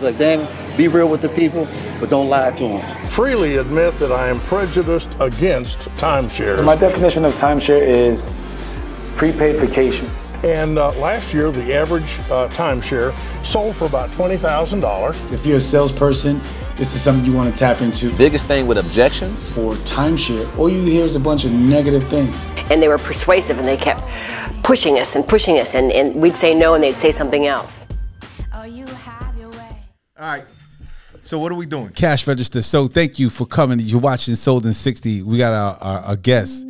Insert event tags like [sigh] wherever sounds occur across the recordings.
It's like, Danny, be real with the people, but don't lie to them. Freely admit that I am prejudiced against timeshares. My definition of timeshare is prepaid vacations. And uh, last year, the average uh, timeshare sold for about $20,000. If you're a salesperson, this is something you want to tap into. Biggest thing with objections? For timeshare, all you hear is a bunch of negative things. And they were persuasive and they kept pushing us and pushing us, and, and we'd say no and they'd say something else. All right. So what are we doing? Cash register. So thank you for coming. You're watching Sold in 60. We got our, our, our guest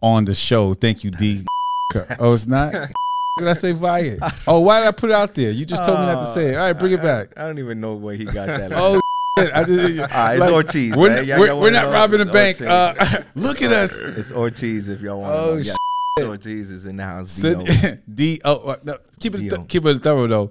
on the show. Thank you, D. [laughs] oh, it's not? Did I say Via? Oh, why did I put it out there? You just told me not to say it. All right, bring it back. I don't even know where he got that. [laughs] oh, shit. I just, [laughs] All right, it's like, Ortiz. We're, we're, we're not robbing the bank. Uh, look at us. It's Ortiz if y'all want to Oh, know. Yeah. Ortiz is in the house. D.O. D. Oh, uh, no, keep it D.O. keep it thorough though.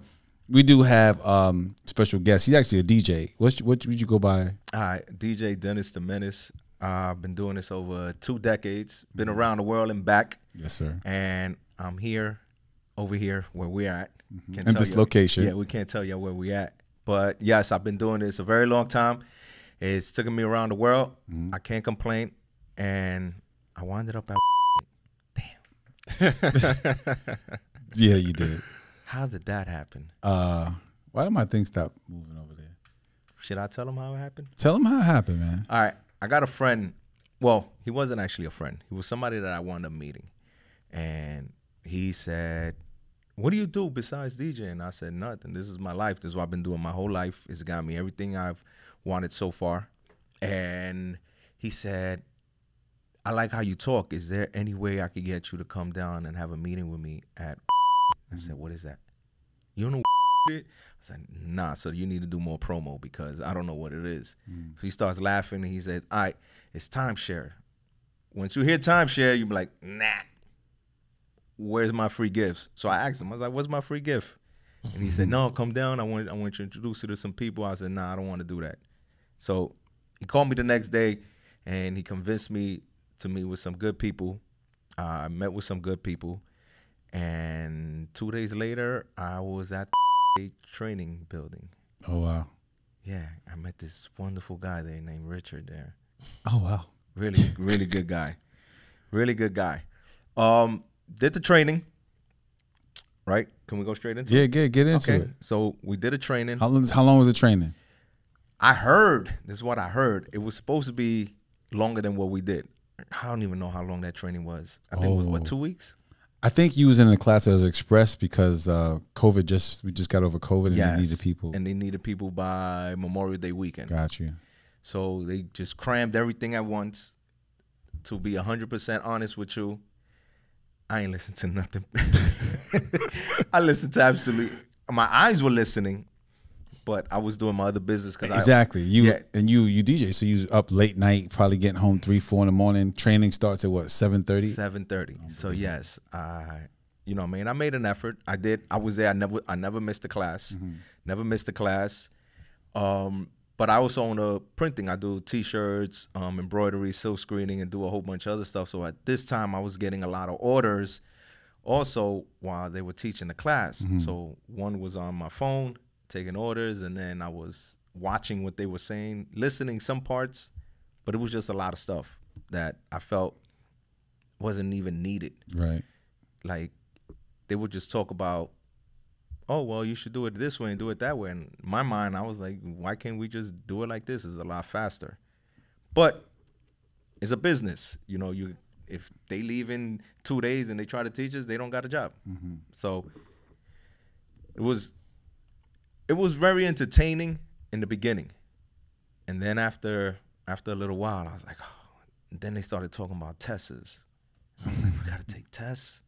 We do have um special guest. He's actually a DJ. What's what would you go by? All right, DJ Dennis the Menace. Uh, I've been doing this over two decades. Been around the world and back. Yes, sir. And I'm here, over here where we're at. Can't In tell this you- location. Yeah, we can't tell you where we at. But yes, I've been doing this a very long time. It's taken me around the world. Mm-hmm. I can't complain. And I wound up at [laughs] Bam. [laughs] Yeah, you did. How did that happen? Uh, why did my thing stop moving over there? Should I tell them how it happened? Tell him how it happened, man. All right, I got a friend. Well, he wasn't actually a friend. He was somebody that I wound up meeting, and he said, "What do you do besides DJing?" I said, "Nothing. This is my life. This is what I've been doing my whole life. It's got me everything I've wanted so far." And he said, "I like how you talk. Is there any way I could get you to come down and have a meeting with me at?" I said, "What is that? You don't know [laughs] it?" I said, nah, so you need to do more promo because I don't know what it is. So he starts laughing and he said, All right, it's timeshare. Once you hear timeshare, you be like, nah. Where's my free gifts? So I asked him, I was like, What's my free gift? And he said, [laughs] No, come down. I want I want you to introduce you to some people. I said, Nah, I don't want to do that. So he called me the next day and he convinced me to meet with some good people. Uh, I met with some good people. And two days later, I was at the training building. Oh wow. Yeah, I met this wonderful guy there named Richard there. Oh wow. Really, really good guy. Really good guy. Um, did the training. Right? Can we go straight into Yeah, it? Yeah, get get into okay. it. So we did a training. How long? How long was the training? I heard, this is what I heard. It was supposed to be longer than what we did. I don't even know how long that training was. I think it was Oh. what, two weeks? I think you was in the class that was expressed because uh, COVID just we just got over COVID and they needed people. And they needed people by Memorial Day weekend. Got you. So they just crammed everything at once. To be 100% honest with you, I ain't listened to nothing. [laughs] I listened to absolutely, my eyes were listening, but I was doing my other business. Cause Exactly. You yeah. and you you DJ, so you up late night, probably getting home three, four in the morning. Training starts at what seven thirty. Seven thirty. So yes, I, you know, what I mean, I made an effort. I did. I was there. I never, I never missed a class. Never missed a class. Um, but I also own a printing. I do T-shirts, um, embroidery, silk screening, and do a whole bunch of other stuff. So at this time, I was getting a lot of orders. Also, while they were teaching the class, so one was on my phone taking orders, and then I was watching what they were saying, listening some parts, but it was just a lot of stuff that I felt wasn't even needed. Right. Like they would just talk about, oh well, you should do it this way and do it that way. And my mind, I was like, why can't we just do it like this? It's a lot faster. But it's a business, you know. You if they leave in two days and they try to teach us, they don't got a job. Mm-hmm. So it was it was very entertaining in the beginning, and then after after a little while, I was like, oh. Then they started talking about tests. I was like, we gotta take tests.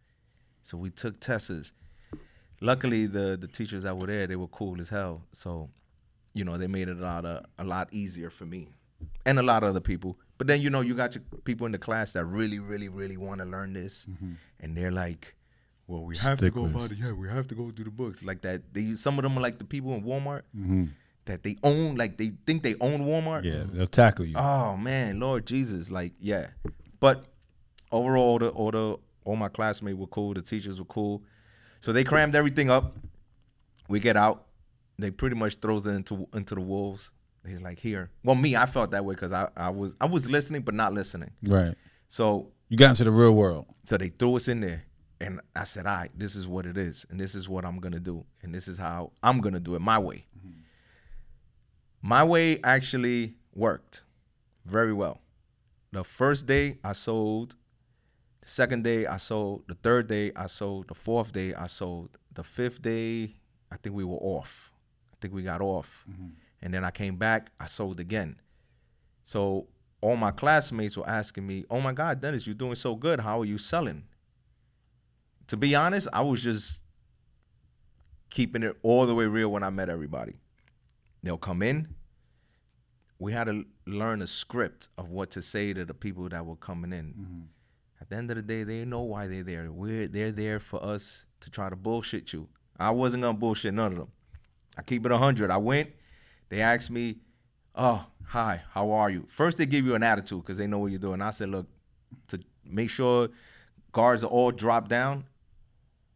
So we took tests. Luckily, the the teachers that were there, they were cool as hell. So, you know, they made it a lot of, a lot easier for me, and a lot of other people. But then you know, you got your people in the class that really, really, really want to learn this, mm-hmm. and they're like, "Well, we have to go Sticklers. about it. Yeah, we have to go through the books like that." They some of them are like the people in Walmart mm-hmm. that they own, like they think they own Walmart. Yeah, they'll tackle you. Oh man, Lord Jesus, like yeah. But overall, the all the all my classmates were cool. The teachers were cool, so they crammed everything up. We get out, they pretty much throws it into into the wolves. He's like, here. Well, me, I felt that way because I, I was I was listening but not listening. Right. So You got into the real world. so they threw us in there, and I said, "All right, this is what it is, and this is what I'm gonna do, and this is how I'm gonna do it my way." Mm-hmm. My way actually worked very well. The first day I sold, the second day I sold, the third day I sold, the fourth day I sold, the fifth day I think we were off. I think we got off, mm-hmm. and then I came back. I sold again. So all my classmates were asking me, "Oh my God, Dennis, you're doing so good. How are you selling?" To be honest, I was just keeping it all the way real when I met everybody. They'll come in. We had to learn a script of what to say to the people that were coming in. Mm-hmm. At the end of the day, they know why they're there. We're they're there for us to try to bullshit you. I wasn't gonna bullshit none of them. I keep it hundred. I went. They asked me, "Oh, hi, how are you?" First, they give you an attitude because they know what you're doing. I said, "Look, to make sure guards are all dropped down,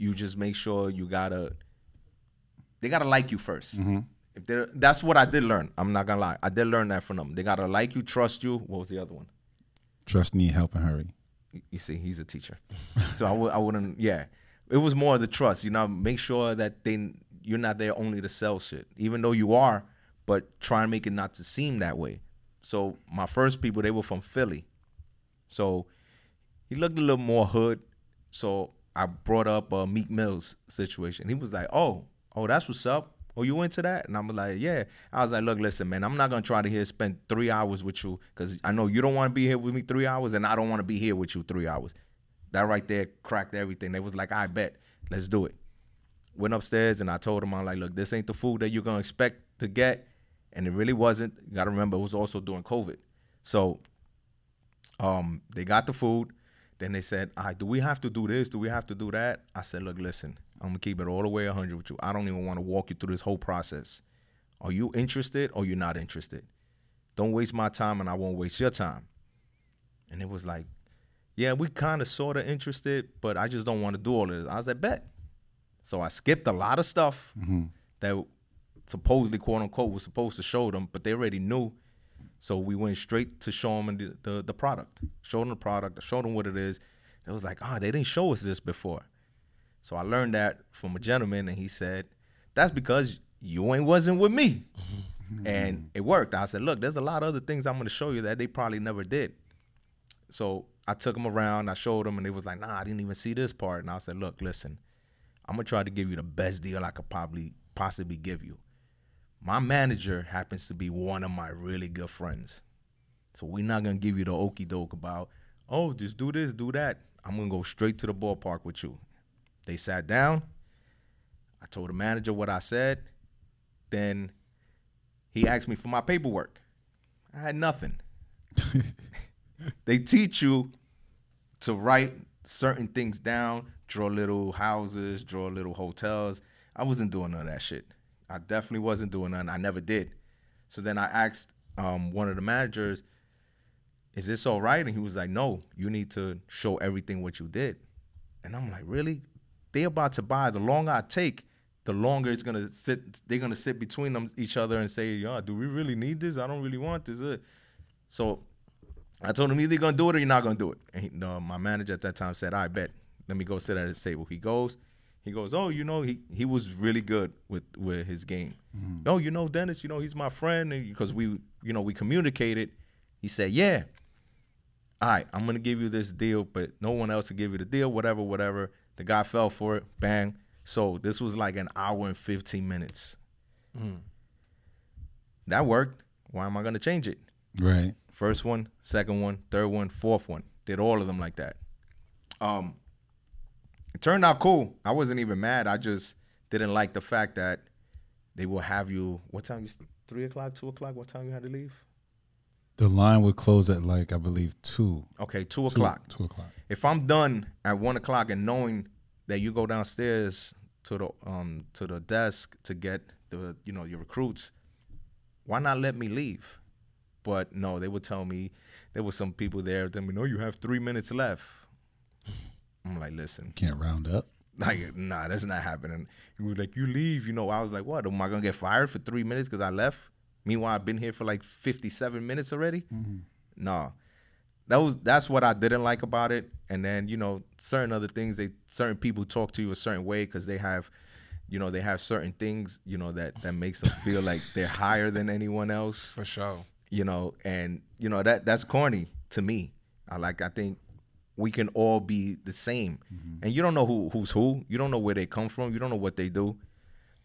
you just make sure you gotta. They gotta like you 1st mm-hmm. If they, that's what I did learn. I'm not gonna lie. I did learn that from them. They gotta like you, trust you. What was the other one? Trust, need help, and hurry. you see, he's a teacher. [laughs] so I w- I wouldn't, yeah. It was more of the trust, you know, make sure that they you're not there only to sell shit, even though you are, but try and make it not to seem that way. So my first people, they were from Philly. So he looked a little more hood. So I brought up a Meek Mills situation. He was like, oh, oh, that's what's up. Oh, you into that? And I'm like, yeah. I was like, look, listen, man, I'm not gonna try to here spend three hours with you because I know you don't want to be here with me three hours, and I don't want to be here with you three hours. That right there cracked everything. They was like, I bet, let's do it. Went upstairs and I told him, I'm like, look, this ain't the food that you're gonna expect to get, and it really wasn't. You gotta remember, it was also during COVID, so um, they got the food. Then they said, all right, do we have to do this? Do we have to do that? I said, look, listen, I'm gonna keep it all the way 100 with you. I don't even want to walk you through this whole process. Are you interested or you're not interested? Don't waste my time and I won't waste your time. And it was like, yeah, we kind of sort of interested, but I just don't want to do all of this. I was like, bet. So I skipped a lot of stuff mm-hmm. that supposedly, quote unquote, was supposed to show them, but they already knew. So we went straight to show them the, the, the product. Showed them the product, showed them what it is. It was like, ah, they didn't show us this before. So I learned that from a gentleman, and he said, that's because you ain't wasn't with me. and it worked. I said, look, there's a lot of other things I'm going to show you that they probably never did. So I took them around, I showed them, and they was like, nah, I didn't even see this part. And I said, look, listen, I'm gonna try to give you the best deal I could probably possibly give you. My manager happens to be one of my really good friends. So we're not gonna give you the okey doke about, oh, just do this, do that. I'm gonna go straight to the ballpark with you. They sat down. I told the manager what I said. Then he asked me for my paperwork. I had nothing. [laughs] they teach you to write certain things down, draw little houses, draw little hotels. I wasn't doing none of that shit. I definitely wasn't doing none. I never did. So then I asked um, one of the managers, "Is this all right?" And he was like, "No, you need to show everything what you did." And I'm like, "Really? They about to buy. The longer I take, the longer it's gonna sit. They're gonna sit between them each other and say, "Yeah, do we really need this? I don't really want this." Uh, So I told him either you're gonna do it or you're not gonna do it. And he, my manager at that time said, "I bet. Let me go sit at his table." He goes, he goes, "Oh, you know, he he was really good with with his game. Oh, you know, Dennis, you know, he's my friend because we, you know, we communicated." He said, "Yeah, all right, I'm gonna give you this deal, but no one else will give you the deal. Whatever, whatever." The guy fell for it. Bang. So this was like an hour and 15 minutes. That worked. Why am I gonna change it? Right. First one, second one, third one, fourth one. Did all of them like that. Um, turned out cool. I wasn't even mad. I just didn't like the fact that they will have you. What time you? Three o'clock, two o'clock. What time you had to leave? The line would close at like I believe two. Okay, two Two- o'clock. Two o'clock. If I'm done at one o'clock and knowing that you go downstairs to the um to the desk to get the you know your recruits, why not let me leave? But no, they would tell me there was some people there. Then we know you have three minutes left. I'm like, listen, Can't round up. Like, nah, that's not happening. He was like, you leave, you know. I was like, what? Am I gonna get fired for three minutes because I left? Meanwhile, I've been here for like fifty-seven minutes already. Mm-hmm. No, that was that's what I didn't like about it. And then you know, certain other things, they certain people talk to you a certain way because they have, you know, they have certain things, you know, that that makes them feel like they're [laughs] higher than anyone else For sure. you know, and you know that that's corny to me. I like I think we can all be the same, and you don't know who who's who. You don't know where they come from. You don't know what they do.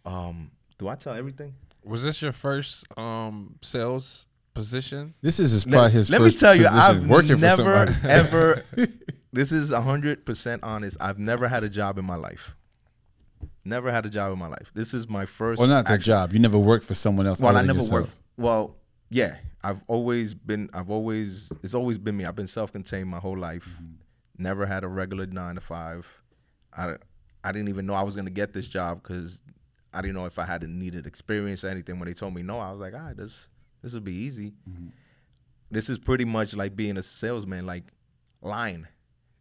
Um, do I tell everything? Was this your first um sales position? This is his, probably his Let me tell you, I've working for never somebody. [laughs] ever. [laughs] this is hundred percent honest. I've never had a job in my life. Never had a job in my life. This is my first. well, not the job. You never worked for someone else. Well, I never yourself. worked. Well, yeah, I've always been. I've always. It's always been me. I've been self-contained my whole life. Mm-hmm. Never had a regular nine to five. I I didn't even know I was gonna get this job because I didn't know if I had a needed experience or anything. When they told me no, I was like, all right, this this will be easy. Mm-hmm. This is pretty much like being a salesman, like lying.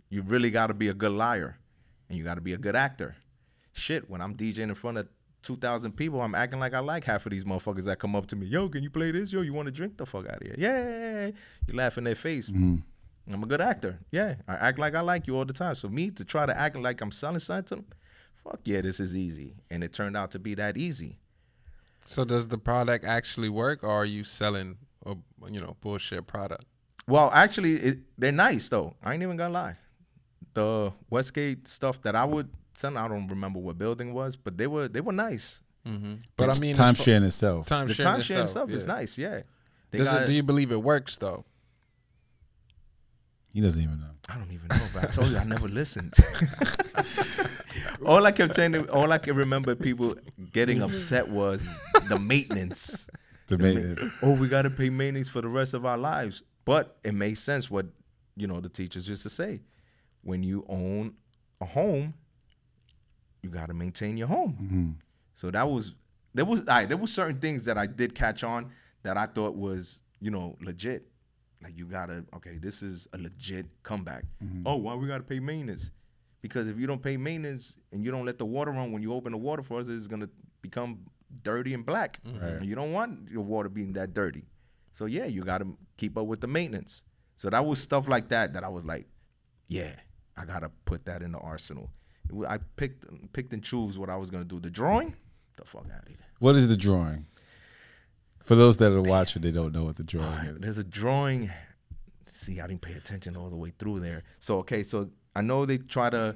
You really got to be a good liar, and you got to be a good actor. Shit, when I'm DJing in front of 2,000 people, I'm acting like I like half of these motherfuckers that come up to me. Yo, can you play this? Yo, you want to drink the fuck out of here? Yeah. You laugh in their face. Mm-hmm. I'm a good actor. Yeah. I act like I like you all the time. So me to try to act like I'm selling something to them, fuck yeah, this is easy. And it turned out to be that easy. So does the product actually work, or are you selling a you know bullshit product? Well, actually, it, they're nice though. I ain't even gonna lie. The Westgate stuff that I would send, I don't remember what building was, but they were they were nice. Mm-hmm. But It's I mean, time as sharing itself. time The sharing time sharing itself, stuff is nice. Yeah. They Does got- it, do you believe it works though? He doesn't even know. I don't even know, but I told you I [laughs] never listened. [laughs] all I kept saying, all I can remember people getting upset was the [laughs] maintenance. The maintenance. Oh, we got to pay maintenance for the rest of our lives. But it makes sense what you know the teachers used to say. When you own a home, you got to maintain your home. Mm-hmm. So that was there was I there was certain things that I did catch on that I thought was you know legit. Like you gotta okay, this is a legit comeback. Mm-hmm. Oh, why we gotta pay maintenance? Because if you don't pay maintenance and you don't let the water run when you open the water for us, it's gonna become dirty and black. Mm-hmm. And you don't want your water being that dirty. So yeah, you gotta keep up with the maintenance. So that was stuff like that that I was like, yeah, I gotta put that in the arsenal. I picked picked and chose what I was gonna do. The drawing, the fuck out of here. What is the drawing? For those that are watching, they don't know what the drawing Alright, is. there's a drawing. See, I didn't pay attention all the way through there. So okay, so I know they try to.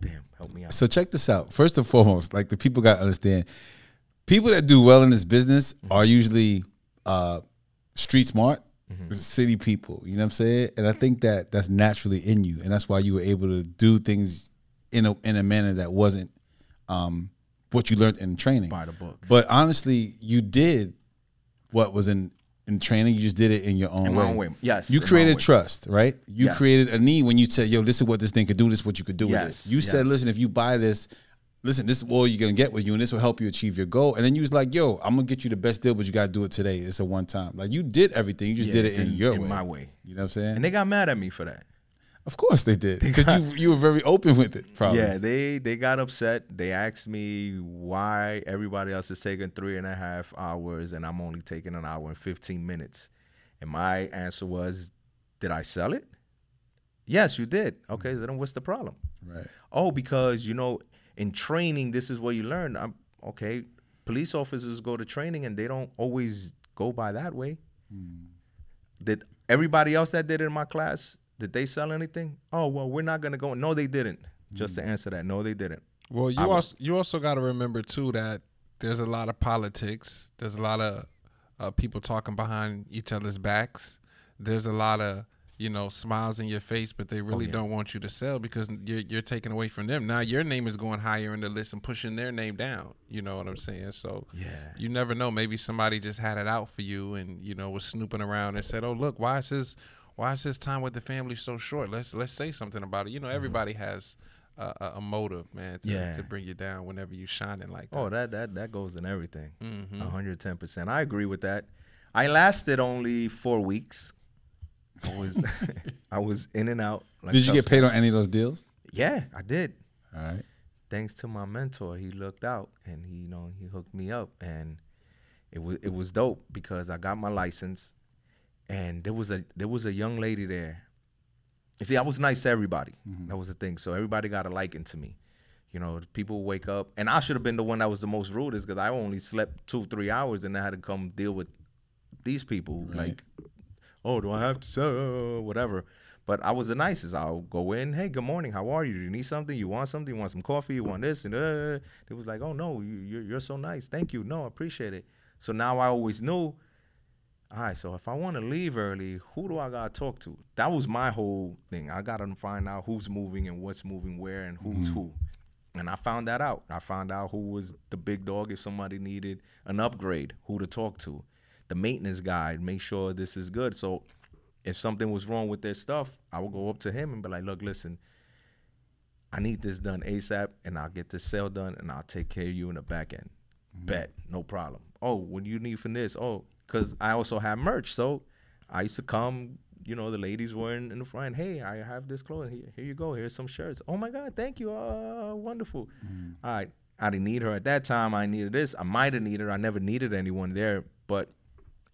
Damn, help me out. So check this out. First and foremost, like the people got to understand, people that do well in this business are usually uh, street smart, city people. You know what I'm saying? And I think that that's naturally in you, and that's why you were able to do things in a in a manner that wasn't um, what you learned in training. By the books. But honestly, you did what was in in training. You just did it in your own In way. own way. Yes, You created trust, right? You Yes. created a need when you said, "Yo, this is what this thing could do. This is what you could do with Yes, this." You said, "Listen, if you buy this, listen, this is all you're gonna get with you, and this will help you achieve your goal." And then you was like, "Yo, I'm gonna get you the best deal, but you gotta do it today. It's a one time." Like you did everything. You just Yeah, did it in, in- your in way, my way. You know what I'm saying? and they got mad at me for that. of course they did because you you were very open with it. Probably. Yeah, they they got upset. They asked me why everybody else is taking three and a half hours and I'm only taking an hour and fifteen minutes. And my answer was, Did I sell it? Yes, you did. Okay, mm. so then what's the problem? Right. Oh, because you know, in training, this is what you learn. I'm okay. Police officers go to training and they don't always go by that way. Did everybody else that did it in my class? Did they sell anything? Oh well, we're not gonna go. No, they didn't. Just to answer that, no, they didn't. Well, you I also you also got to remember too that there's a lot of politics. There's a lot of uh, people talking behind each other's backs. There's a lot of you know smiles in your face, but they really yeah. don't want you to sell because you're you're taking away from them. Now your name is going higher in the list and pushing their name down. You know what I'm saying? So Yeah. you never know. Maybe somebody just had it out for you and you know was snooping around and said, "Oh look, why is this why is his time with the family so short? Let's let's say something about it." You know, everybody has. A, a- motive, man, to, Yeah. to bring you down whenever you shining like that. Oh, that that that goes in everything. Mm-hmm. Hundred ten percent. I agree with that. I lasted only four weeks. I was [laughs] I was in and out. Like Did you get paid on any of those deals? Yeah, I did. All right. thanks to my mentor, he looked out and he, you know, he hooked me up, and it was it was dope because I got my license, and there was a there was a young lady there. You see, I was nice to everybody. Mm-hmm. That was the thing. So everybody got a liking to me. You know, people wake up, and I should have been the one that was the most rudest because I only slept two three hours, and I had to come deal with these people. Like, oh, do I have to sell whatever? But I was the nicest. I'll go in. Hey, good morning. How are you? Do you need something? You want something? You want some coffee? You want this? And uh, it was like, oh no, you, you're you're so nice. Thank you. No, I appreciate it. So now I always knew. All right, so if I want to leave early, who do I gotta talk to? That was my whole thing. I gotta find out who's moving and what's moving where and who's who. And I found that out. I found out who was the big dog if somebody needed an upgrade, who to talk to. The maintenance guy, make sure this is good. So if something was wrong with their stuff, I would go up to him and be like, look, listen, I need this done ASAP and I'll get this sale done and I'll take care of you in the back end. Bet, no problem. Oh, what do you need from this? Oh, because I also have merch. So I used to come, you know, the ladies were in, in the front. Hey, I have this clothing. Here, here you go. Here's some shirts. Oh my God, thank you. Uh, wonderful. All right. I didn't need her at that time. I needed this. I might have needed her. I never needed anyone there, but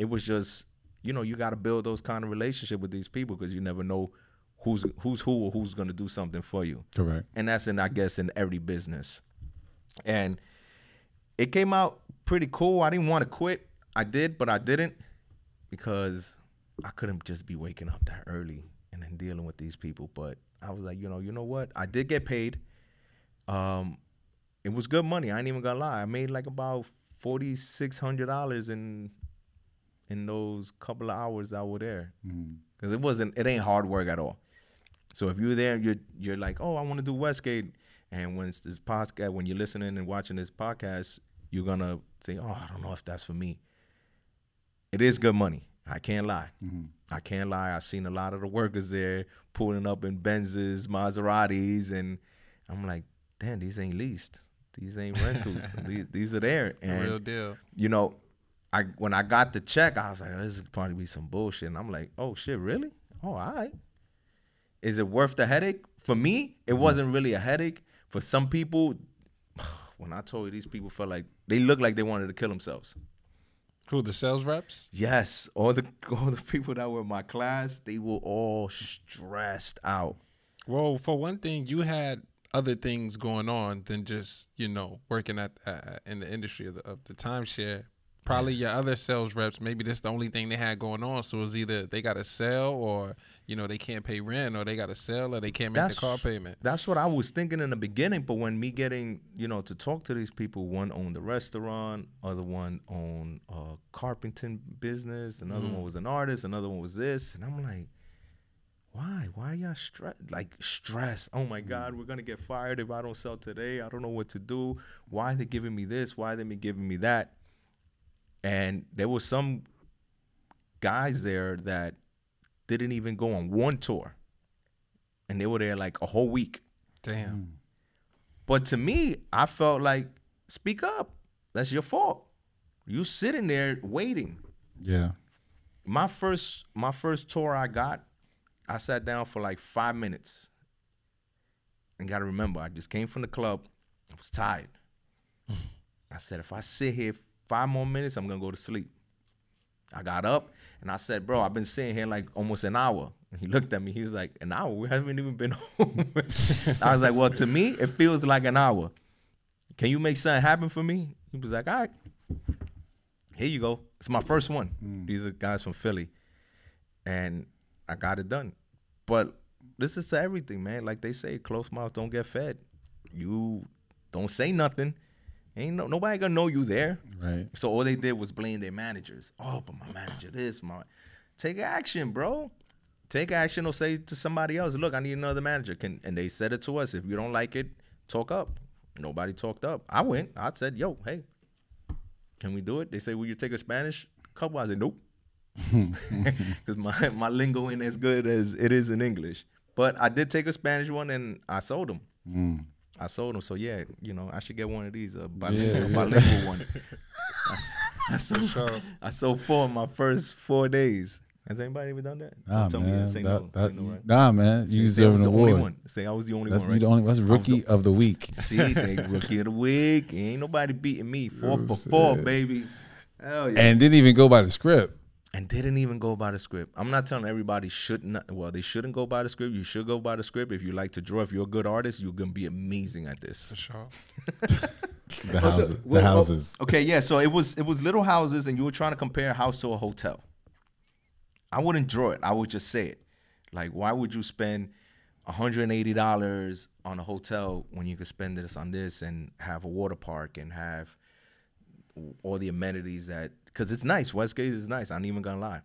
it was just, you know, you got to build those kind of relationship with these people because you never know who's who's who or who's gonna do something for you. Correct. And that's in I guess in every business. And it came out pretty cool. I didn't want to quit. I did, but I didn't because I couldn't just be waking up that early and then dealing with these people. But I was like, you know, you know what? I did get paid. Um, it was good money. I ain't even gonna lie. I made like about forty six hundred dollars in in those couple of hours I was there mm-hmm. because it wasn't. It ain't hard work at all. So if you're there, you're you're like, oh, I want to do Westgate, and when it's this podcast, uh, when you're listening and watching this podcast, you're gonna say, oh, I don't know if that's for me. It is good money. I can't lie. Mm-hmm. I can't lie. I've seen a lot of the workers there pulling up in Benzes, Maseratis, and I'm like, damn, these ain't leased. These ain't rentals. [laughs] these, these are there. The And real deal. you know, I when I got the check, I was like, this is probably be some bullshit. And I'm like, oh shit, really? Oh, all right. Is it worth the headache? For me, it wasn't really a headache. For some people, [sighs] when I told you these people felt like they looked like they wanted to kill themselves. Who the sales reps? Yes, all the [laughs] all the people that were in my class, they were all stressed out. Well, for one thing, you had other things going on than just you know working at uh, in the industry of the, of the timeshare. Probably your other sales reps, maybe that's the only thing they had going on. So it was either they got to sell, or you know they can't pay rent, or they got to sell, or they can't make the car payment. That's what I was thinking in the beginning. But when me getting, you know, to talk to these people, one owned the restaurant, other one owned a carpenting business, another Mm. one was an artist, another one was this, and I'm like, why? Why y'all stress? Like stress? Oh my God, we're gonna get fired if I don't sell today. I don't know what to do. Why are they giving me this? Why are they giving me that? And there was some guys there that didn't even go on one tour and they were there like a whole week. Damn. Hmm. But to me, I felt like, speak up. That's your fault. You sitting there waiting. Yeah. My first my first tour I got, I sat down for like five minutes. And gotta remember, I just came from the club. I was tired. Hmm. I said, if I sit here five more minutes, I'm gonna go to sleep. I got up and I said, bro, I've been sitting here like almost an hour. And he looked at me, he's like, an hour? We haven't even been [laughs] home. I was like, well, to me, it feels like an hour. Can you make something happen for me? He was like, all right. Here you go. It's my first one. Mm. These are guys from Philly. And I got it done. But this is to everything, man. Like they say, close mouths don't get fed. You don't say nothing. Ain't no nobody gonna know you there. Right. So all they did was blame their managers. Oh, but my manager this, my take action, bro. Take action or say to somebody else, look, I need another manager. Can and they said it to us. If you don't like it, talk up. Nobody talked up. I went. I said, yo, hey, can we do it? They say, will you take a Spanish couple? I said, nope. [laughs] [laughs] Because my, my lingo ain't as good as it is in English. But I did take a Spanish one and I sold them. Mm. I sold them. So yeah, you know, I should get one of these, a bilingual, [laughs] Yeah, bilingual one. [laughs] I, I sold, I sold four in my first four days. Has anybody ever done that? Nah, Don't man. that. No. that- no, right? Nah, man. You Say deserve an the only award. one. Say I was the only That's one, right? the only. That's rookie the- of the week. [laughs] See, they rookie of the week. Ain't nobody beating me. Four for four, baby. Hell yeah. And didn't even go by the script. And didn't even go by the script. I'm not telling everybody should not. Well, they shouldn't go by the script. You should go by the script. If you like to draw, if you're a good artist, you're gonna be amazing at this. For sure. [laughs] The houses. The Well, well, houses. Okay, yeah. So it was it was little houses, and you were trying to compare a house to a hotel. I wouldn't draw it. I would just say it. Like, why would you spend $180 on a hotel when you could spend this on this and have a water park and have all the amenities that because it's nice. Westgate is nice. I ain't even gonna lie.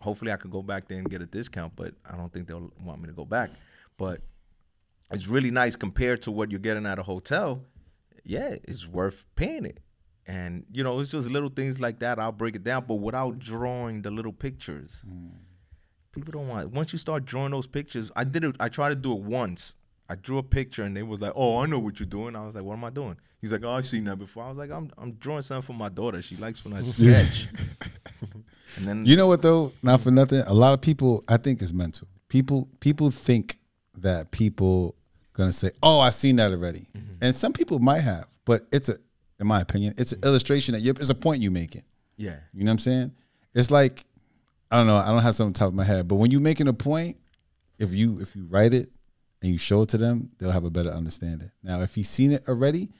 Hopefully, I could go back there and get a discount, but I don't think they'll want me to go back. But it's really nice compared to what you're getting at a hotel. Yeah, it's worth paying it. And you know, it's just little things like that. I'll break it down, but without drawing the little pictures. Hmm. People don't want. It. Once you start drawing those pictures, I did it. I tried to do it once. I drew a picture and they was like, "Oh, I know what you're doing." I was like, "What am I doing?" He's like, "Oh, I've seen that before." I was like, "I'm I'm drawing something for my daughter. She likes when I [laughs] sketch." and then You know what though? Not for nothing. A lot of people, I think, is mental. People, people think that people gonna say, "Oh, I've seen that already," mm-hmm. and some people might have, but it's a, in my opinion, it's an mm-hmm. illustration that you're, it's a point you're making. yeah, You know what I'm saying? It's like, I don't know. I don't have something on top of my head, but when you're making a point, if you if you write it and you show it to them, they'll have a better understanding. Now, if he's seen it already,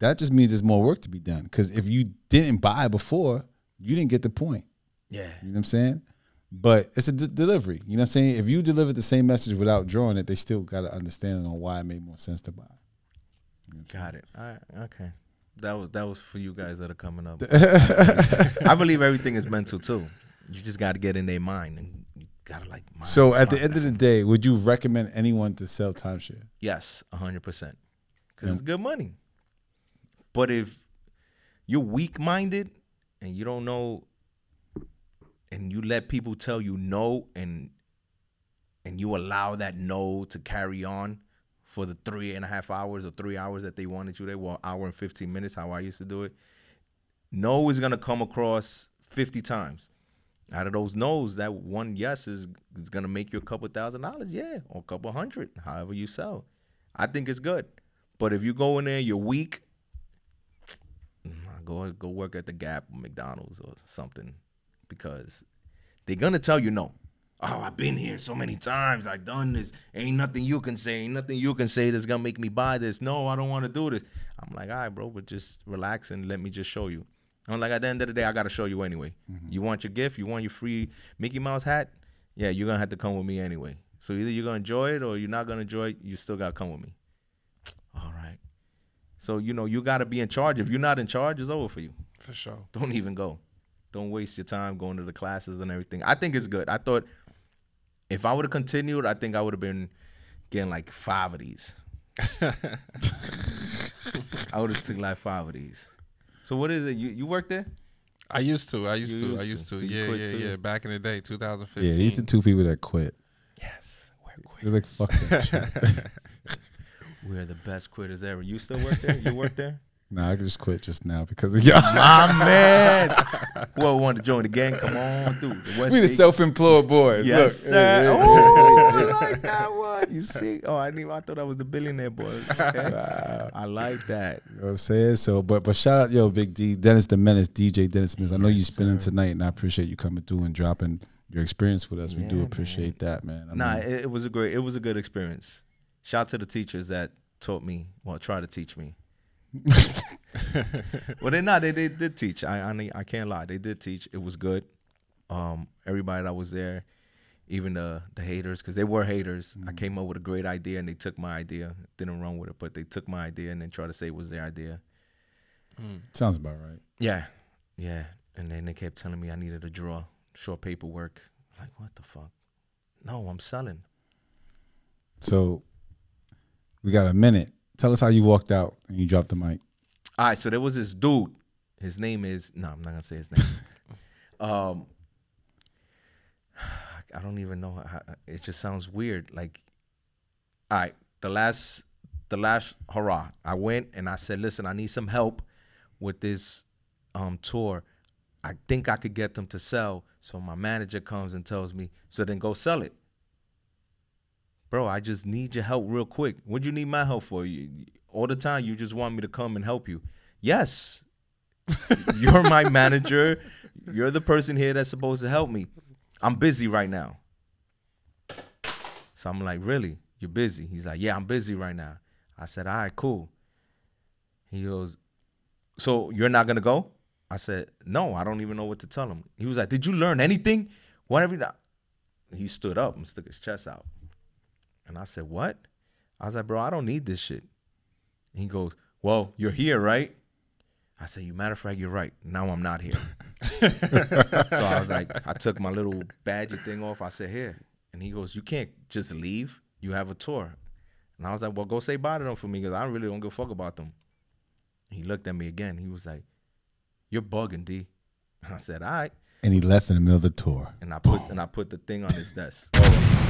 that just means there's more work to be done. Because if you didn't buy before, you didn't get the point. yeah, You know what I'm saying? But it's a d- delivery. You know what I'm saying? If you delivered the same message without drawing it, they still got to understand on why it made more sense to buy. got it. All right, okay. That was that was for you guys that are coming up. [laughs] I believe everything is mental too. You just got to get in their mind and you got to like. Mind, So at the end of the day, would you recommend anyone to sell timeshare? Yes, hundred percent. Because it's good money. But if you're weak minded and you don't know, and you let people tell you no, and and you allow that no to carry on for the three and a half hours or three hours that they wanted you there, well, hour and fifteen minutes, how I used to do it. No is gonna come across fifty times. Out of those no's, that one yes is, is gonna make you a couple thousand dollars, yeah, or a couple hundred, however you sell. I think it's good. But if you go in there, you're weak. Go go work at the Gap, McDonald's, or something, because they're gonna tell you no. Oh, I've been here so many times. I've done this. Ain't nothing you can say. Ain't nothing you can say that's gonna make me buy this. No, I don't want to do this. I'm like, all right, bro, but just relax and let me just show you. I'm like, at the end of the day, I gotta show you anyway. Mm-hmm. You want your gift? You want your free Mickey Mouse hat? Yeah, you're gonna have to come with me anyway. So either you're gonna enjoy it or you're not gonna enjoy it. You still gotta come with me. All right. So you know you gotta be in charge. If you're not in charge, it's over for you. For sure. Don't even go. Don't waste your time going to the classes and everything. I think it's good. I thought if I would have continued, I think I would have been getting like five of these. [laughs] I would have took like five of these. So what is it? You you work there? I used to. I used You to. used I used to. So you yeah, quit yeah, too? yeah. Back in the day, 2015. Yeah, these are two people that quit. Yes. We're They're like, fuck that [laughs] shit. We're the best quitters ever. You still work there? You work there? [laughs] Nah, I just quit just now because of y'all. My [laughs] man. Whoever wanted to join the gang, come on through. The West we the self-employed boys. Yes, Look, sir. yeah, yeah, Oh, I like that one. You see? Oh, I didn't. I thought I was the billionaire boys. Okay. [laughs] I like that. You know what I'm saying? So, but but shout out, yo, Big D, Dennis the Menace, DJ Dennis Smith. I know you spinning tonight, and I appreciate you coming through and dropping your experience with us. we do appreciate that, man. I Nah, mean, it, it was a great. It was a good experience. Shout out to the teachers that taught me. Well, try to teach me. [laughs] well, they're not. They, they did teach. I, I I can't lie. They did teach. It was good. Um, everybody that was there, even the the haters, because they were haters. I came up with a great idea, and they took my idea. Didn't run with it, but they took my idea and then tried to say it was their idea. sounds about right. Yeah, yeah. And then they kept telling me I needed to draw short paperwork. Like what the fuck? No, I'm selling. So, we got a minute. Tell us how you walked out and you dropped the mic. All right, so there was this dude. His name is no, I'm not gonna say his name. [laughs] um, I don't even know. How, it just sounds weird. Like, all right, the last, the last hurrah, I went and I said, listen, I need some help with this um tour. I think I could get them to sell So my manager comes and tells me, so then go sell it. Bro, I just need your help real quick. What do you need my help for? You, all the time, you just want me to come and help you. Yes, [laughs] you're my manager. You're the person here that's supposed to help me. I'm busy right now. So I'm like, really? You're busy? He's like, yeah, I'm busy right now. I said, all right, cool. He goes, so you're not gonna go? I said, no, I don't even know what to tell him. He was like, did you learn anything? Whatever. He stood up and stuck his chest out. And I said, what? I was like, bro, I don't need this shit. He goes, well, you're here, right? I said, you matter of fact, you're right. Now I'm not here. [laughs] so I was like, I took my little badger thing off. I said, here. And he goes, you can't just leave. You have a tour. And I was like, well, go say bye to them for me because I really don't give a fuck about them. He looked at me again. He was like, you're bugging, D. And I said, all right. And he left in the middle of the tour. And I put and I put the thing on his [laughs] desk. Oh,